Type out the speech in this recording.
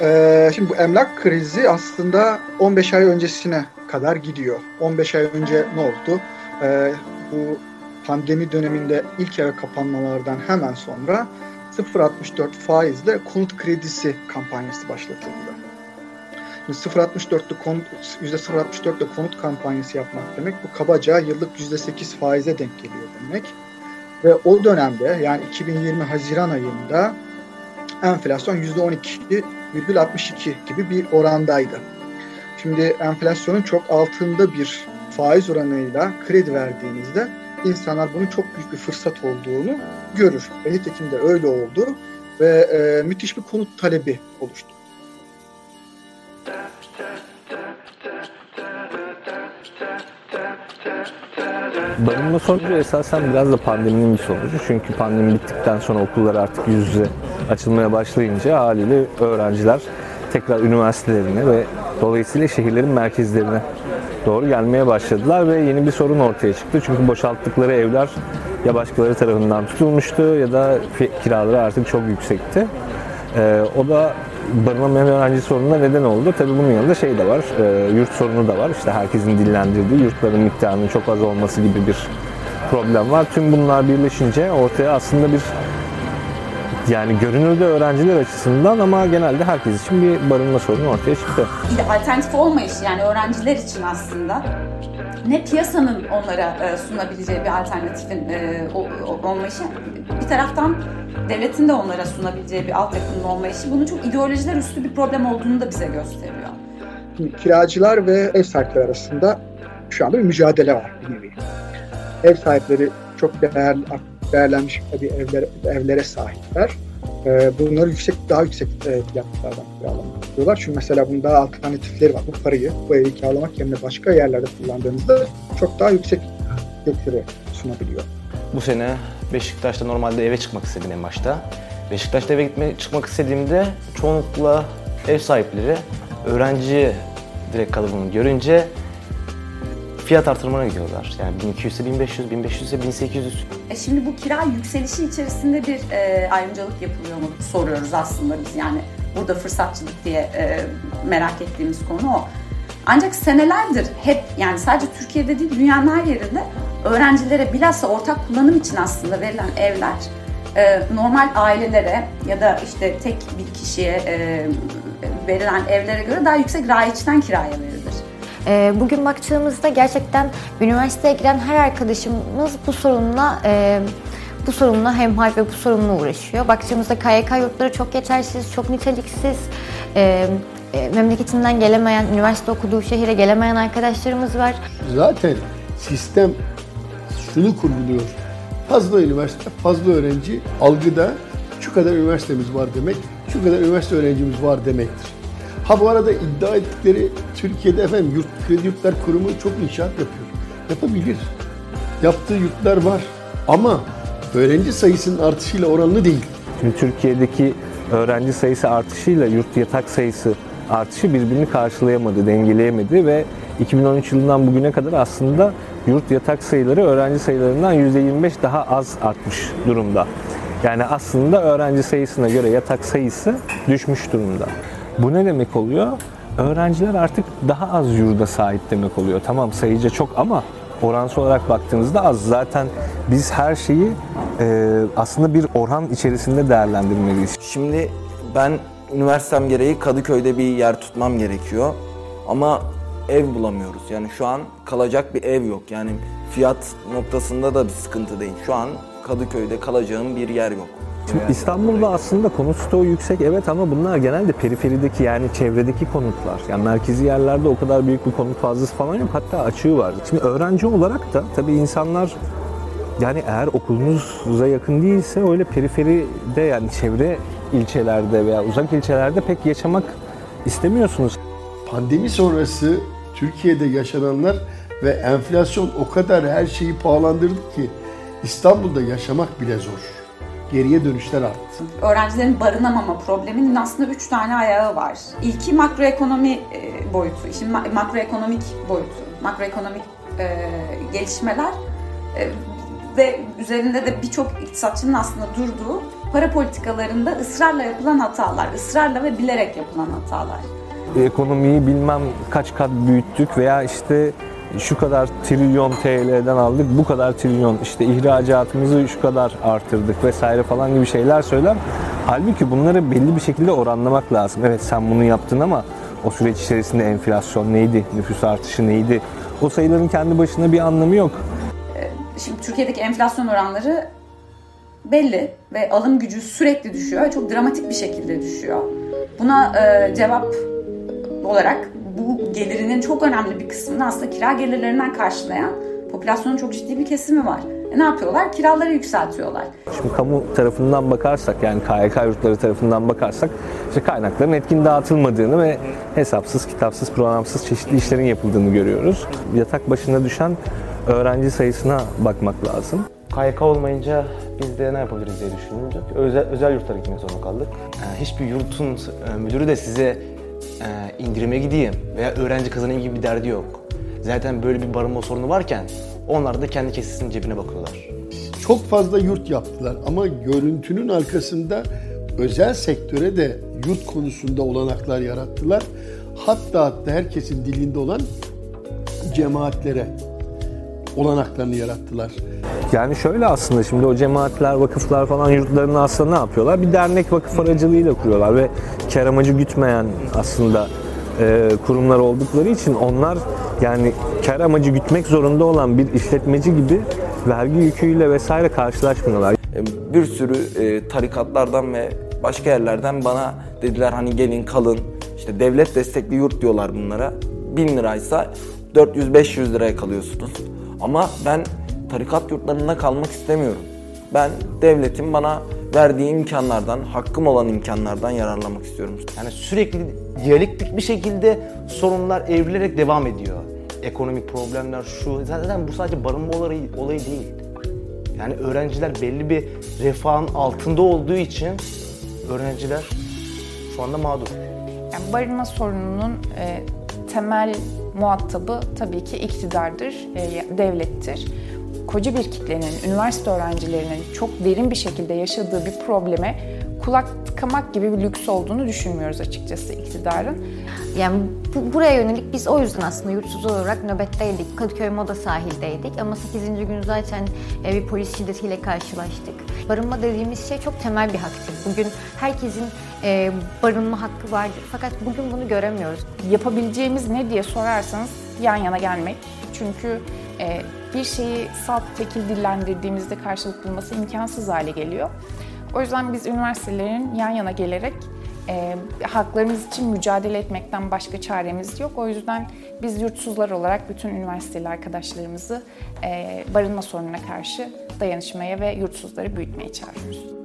Ee, şimdi bu emlak krizi aslında 15 ay öncesine kadar gidiyor. 15 ay önce ne oldu? Ee, bu pandemi döneminde ilk eve kapanmalardan hemen sonra 0.64 faizle konut kredisi kampanyası başlatıldı. 0.64'lü konut, %0.64'le konut kampanyası yapmak demek bu kabaca yıllık %8 faize denk geliyor demek. Ve o dönemde yani 2020 Haziran ayında enflasyon %12,62 gibi bir orandaydı. Şimdi enflasyonun çok altında bir faiz oranıyla kredi verdiğinizde insanlar bunun çok büyük bir fırsat olduğunu görür. Ve nitekim de öyle oldu ve e, müthiş bir konut talebi oluştu. Barınma sonucu esasen biraz da pandeminin bir sonucu. Çünkü pandemi bittikten sonra okullar artık yüz yüze açılmaya başlayınca haliyle öğrenciler tekrar üniversitelerine ve dolayısıyla şehirlerin merkezlerine doğru gelmeye başladılar ve yeni bir sorun ortaya çıktı. Çünkü boşalttıkları evler ya başkaları tarafından tutulmuştu ya da kiraları artık çok yüksekti. Ee, o da barınamayan öğrenci sorununa neden oldu. Tabi bunun yanında şey de var, e, yurt sorunu da var. İşte herkesin dillendirdiği yurtların miktarının çok az olması gibi bir problem var. Tüm bunlar birleşince ortaya aslında bir yani görünürde öğrenciler açısından ama genelde herkes için bir barınma sorunu ortaya çıktı. Alternatif olmayış yani öğrenciler için aslında ne piyasanın onlara e, sunabileceği bir alternatifin e, olmayışı bir taraftan devletin de onlara sunabileceği bir altyapının olmayışı bunun çok ideolojiler üstü bir problem olduğunu da bize gösteriyor. Şimdi kiracılar ve ev sahipleri arasında şu anda bir mücadele var bir nevi. Ev sahipleri çok değerli, değerlenmiş bir evlere, evlere sahipler. Ee, bunları yüksek, daha yüksek e, fiyatlardan kiralamak istiyorlar. Çünkü mesela bunun daha alternatifleri var. Bu parayı, bu evi kiralamak yerine başka yerlerde kullandığınızda çok daha yüksek getiri sunabiliyor. Bu sene Beşiktaş'ta normalde eve çıkmak istedim en başta. Beşiktaş'ta eve gitme, çıkmak istediğimde çoğunlukla ev sahipleri öğrenci direkt kalıbını görünce fiyat artırmana gidiyorlar. Yani 1200 ise 1500, 1500 ise 1800. E şimdi bu kira yükselişi içerisinde bir e, ayrımcılık yapılıyor mu soruyoruz aslında biz yani. Burada fırsatçılık diye e, merak ettiğimiz konu o. Ancak senelerdir hep yani sadece Türkiye'de değil dünyanın her yerinde öğrencilere bilhassa ortak kullanım için aslında verilen evler e, normal ailelere ya da işte tek bir kişiye e, verilen evlere göre daha yüksek raiçten kiraya verilir. E, bugün baktığımızda gerçekten üniversiteye giren her arkadaşımız bu sorunla bu sorunla hemhal ve bu sorunla uğraşıyor. Baktığımızda KYK yurtları çok yetersiz, çok niteliksiz. memleketinden gelemeyen, üniversite okuduğu şehire gelemeyen arkadaşlarımız var. Zaten sistem şunu kurguluyor. Fazla üniversite, fazla öğrenci algıda şu kadar üniversitemiz var demek, şu kadar üniversite öğrencimiz var demektir. Ha bu arada iddia ettikleri Türkiye'de efendim yurt, kredi yurtlar kurumu çok inşaat yapıyor. Yapabilir. Yaptığı yurtlar var. Ama öğrenci sayısının artışıyla oranlı değil. Şimdi Türkiye'deki öğrenci sayısı artışıyla yurt yatak sayısı artışı birbirini karşılayamadı, dengeleyemedi ve 2013 yılından bugüne kadar aslında yurt yatak sayıları öğrenci sayılarından %25 daha az artmış durumda. Yani aslında öğrenci sayısına göre yatak sayısı düşmüş durumda. Bu ne demek oluyor? Öğrenciler artık daha az yurda sahip demek oluyor. Tamam sayıca çok ama oransal olarak baktığınızda az. Zaten biz her şeyi e, aslında bir oran içerisinde değerlendirmeliyiz. Şimdi ben üniversitem gereği Kadıköy'de bir yer tutmam gerekiyor. Ama ev bulamıyoruz. Yani şu an kalacak bir ev yok. Yani fiyat noktasında da bir sıkıntı değil. Şu an Kadıköy'de kalacağım bir yer yok. Şimdi İstanbul'da aslında konut stoğu yüksek evet ama bunlar genelde periferideki yani çevredeki konutlar. Yani merkezi yerlerde o kadar büyük bir konut fazlası falan yok. Hatta açığı var. Şimdi öğrenci olarak da tabii insanlar yani eğer okulunuza yakın değilse öyle periferide yani çevre ilçelerde veya uzak ilçelerde pek yaşamak istemiyorsunuz. Pandemi sonrası Türkiye'de yaşananlar ve enflasyon o kadar her şeyi pahalandırdı ki İstanbul'da yaşamak bile zor. Geriye dönüşler arttı. Öğrencilerin barınamama probleminin aslında üç tane ayağı var. İlki makroekonomi e, boyutu, işin makroekonomik boyutu, makroekonomik e, gelişmeler e, ve üzerinde de birçok iktisatçının aslında durduğu para politikalarında ısrarla yapılan hatalar, ısrarla ve bilerek yapılan hatalar. Ekonomiyi bilmem kaç kat büyüttük veya işte şu kadar trilyon TL'den aldık, bu kadar trilyon işte ihracatımızı şu kadar artırdık vesaire falan gibi şeyler söyler. Halbuki bunları belli bir şekilde oranlamak lazım. Evet sen bunu yaptın ama o süreç içerisinde enflasyon neydi, nüfus artışı neydi? O sayıların kendi başına bir anlamı yok. Şimdi Türkiye'deki enflasyon oranları belli ve alım gücü sürekli düşüyor. Çok dramatik bir şekilde düşüyor. Buna e, cevap olarak gelirinin çok önemli bir kısmını aslında kira gelirlerinden karşılayan popülasyonun çok ciddi bir kesimi var. E ne yapıyorlar? Kiraları yükseltiyorlar. Şimdi kamu tarafından bakarsak yani KYK yurtları tarafından bakarsak işte kaynakların etkin dağıtılmadığını ve hesapsız, kitapsız, programsız çeşitli işlerin yapıldığını görüyoruz. Yatak başına düşen öğrenci sayısına bakmak lazım. KYK olmayınca biz de ne yapabiliriz diye düşündük. Özel, özel yurtlara gitmek zorunda kaldık. Yani hiçbir yurtun e, müdürü de size e, indirime gideyim veya öğrenci kazanayım gibi bir derdi yok. Zaten böyle bir barınma sorunu varken onlar da kendi kesesinin cebine bakıyorlar. Çok fazla yurt yaptılar ama görüntünün arkasında özel sektöre de yurt konusunda olanaklar yarattılar. Hatta hatta herkesin dilinde olan cemaatlere olanaklarını yarattılar. Yani şöyle aslında şimdi o cemaatler, vakıflar falan yurtlarını aslında ne yapıyorlar? Bir dernek vakıf aracılığıyla kuruyorlar ve kar amacı gütmeyen aslında e, kurumlar oldukları için onlar yani kar amacı gütmek zorunda olan bir işletmeci gibi vergi yüküyle vesaire karşılaşmıyorlar. E, Bir sürü e, tarikatlardan ve başka yerlerden bana dediler hani gelin kalın. İşte devlet destekli yurt diyorlar bunlara. 1000 liraysa 400-500 liraya kalıyorsunuz. Ama ben tarikat yurtlarında kalmak istemiyorum. Ben devletin bana verdiği imkanlardan, hakkım olan imkanlardan yararlanmak istiyorum. Yani sürekli diyalektik bir şekilde sorunlar evrilerek devam ediyor. Ekonomik problemler şu. Zaten bu sadece barınma olayı, olayı değil. Yani öğrenciler belli bir refahın altında olduğu için öğrenciler şu anda mağdur. Yani barınma sorununun e, temel muhatabı tabii ki iktidardır, e, devlettir. Koca bir kitlenin, üniversite öğrencilerinin çok derin bir şekilde yaşadığı bir probleme kulak tıkamak gibi bir lüks olduğunu düşünmüyoruz açıkçası iktidarın. Yani bu, buraya yönelik biz o yüzden aslında yurtsuz olarak nöbetteydik. Kadıköy Moda sahildeydik ama 8. gün zaten e, bir polis şiddetiyle karşılaştık. Barınma dediğimiz şey çok temel bir haktır. Bugün herkesin e, barınma hakkı vardır fakat bugün bunu göremiyoruz. Yapabileceğimiz ne diye sorarsanız yan yana gelmek. Çünkü e, bir şeyi salt tekil dillendirdiğimizde karşılık bulması imkansız hale geliyor. O yüzden biz üniversitelerin yan yana gelerek e, haklarımız için mücadele etmekten başka çaremiz yok. O yüzden biz yurtsuzlar olarak bütün üniversiteli arkadaşlarımızı e, barınma sorununa karşı dayanışmaya ve yurtsuzları büyütmeye çağırıyoruz.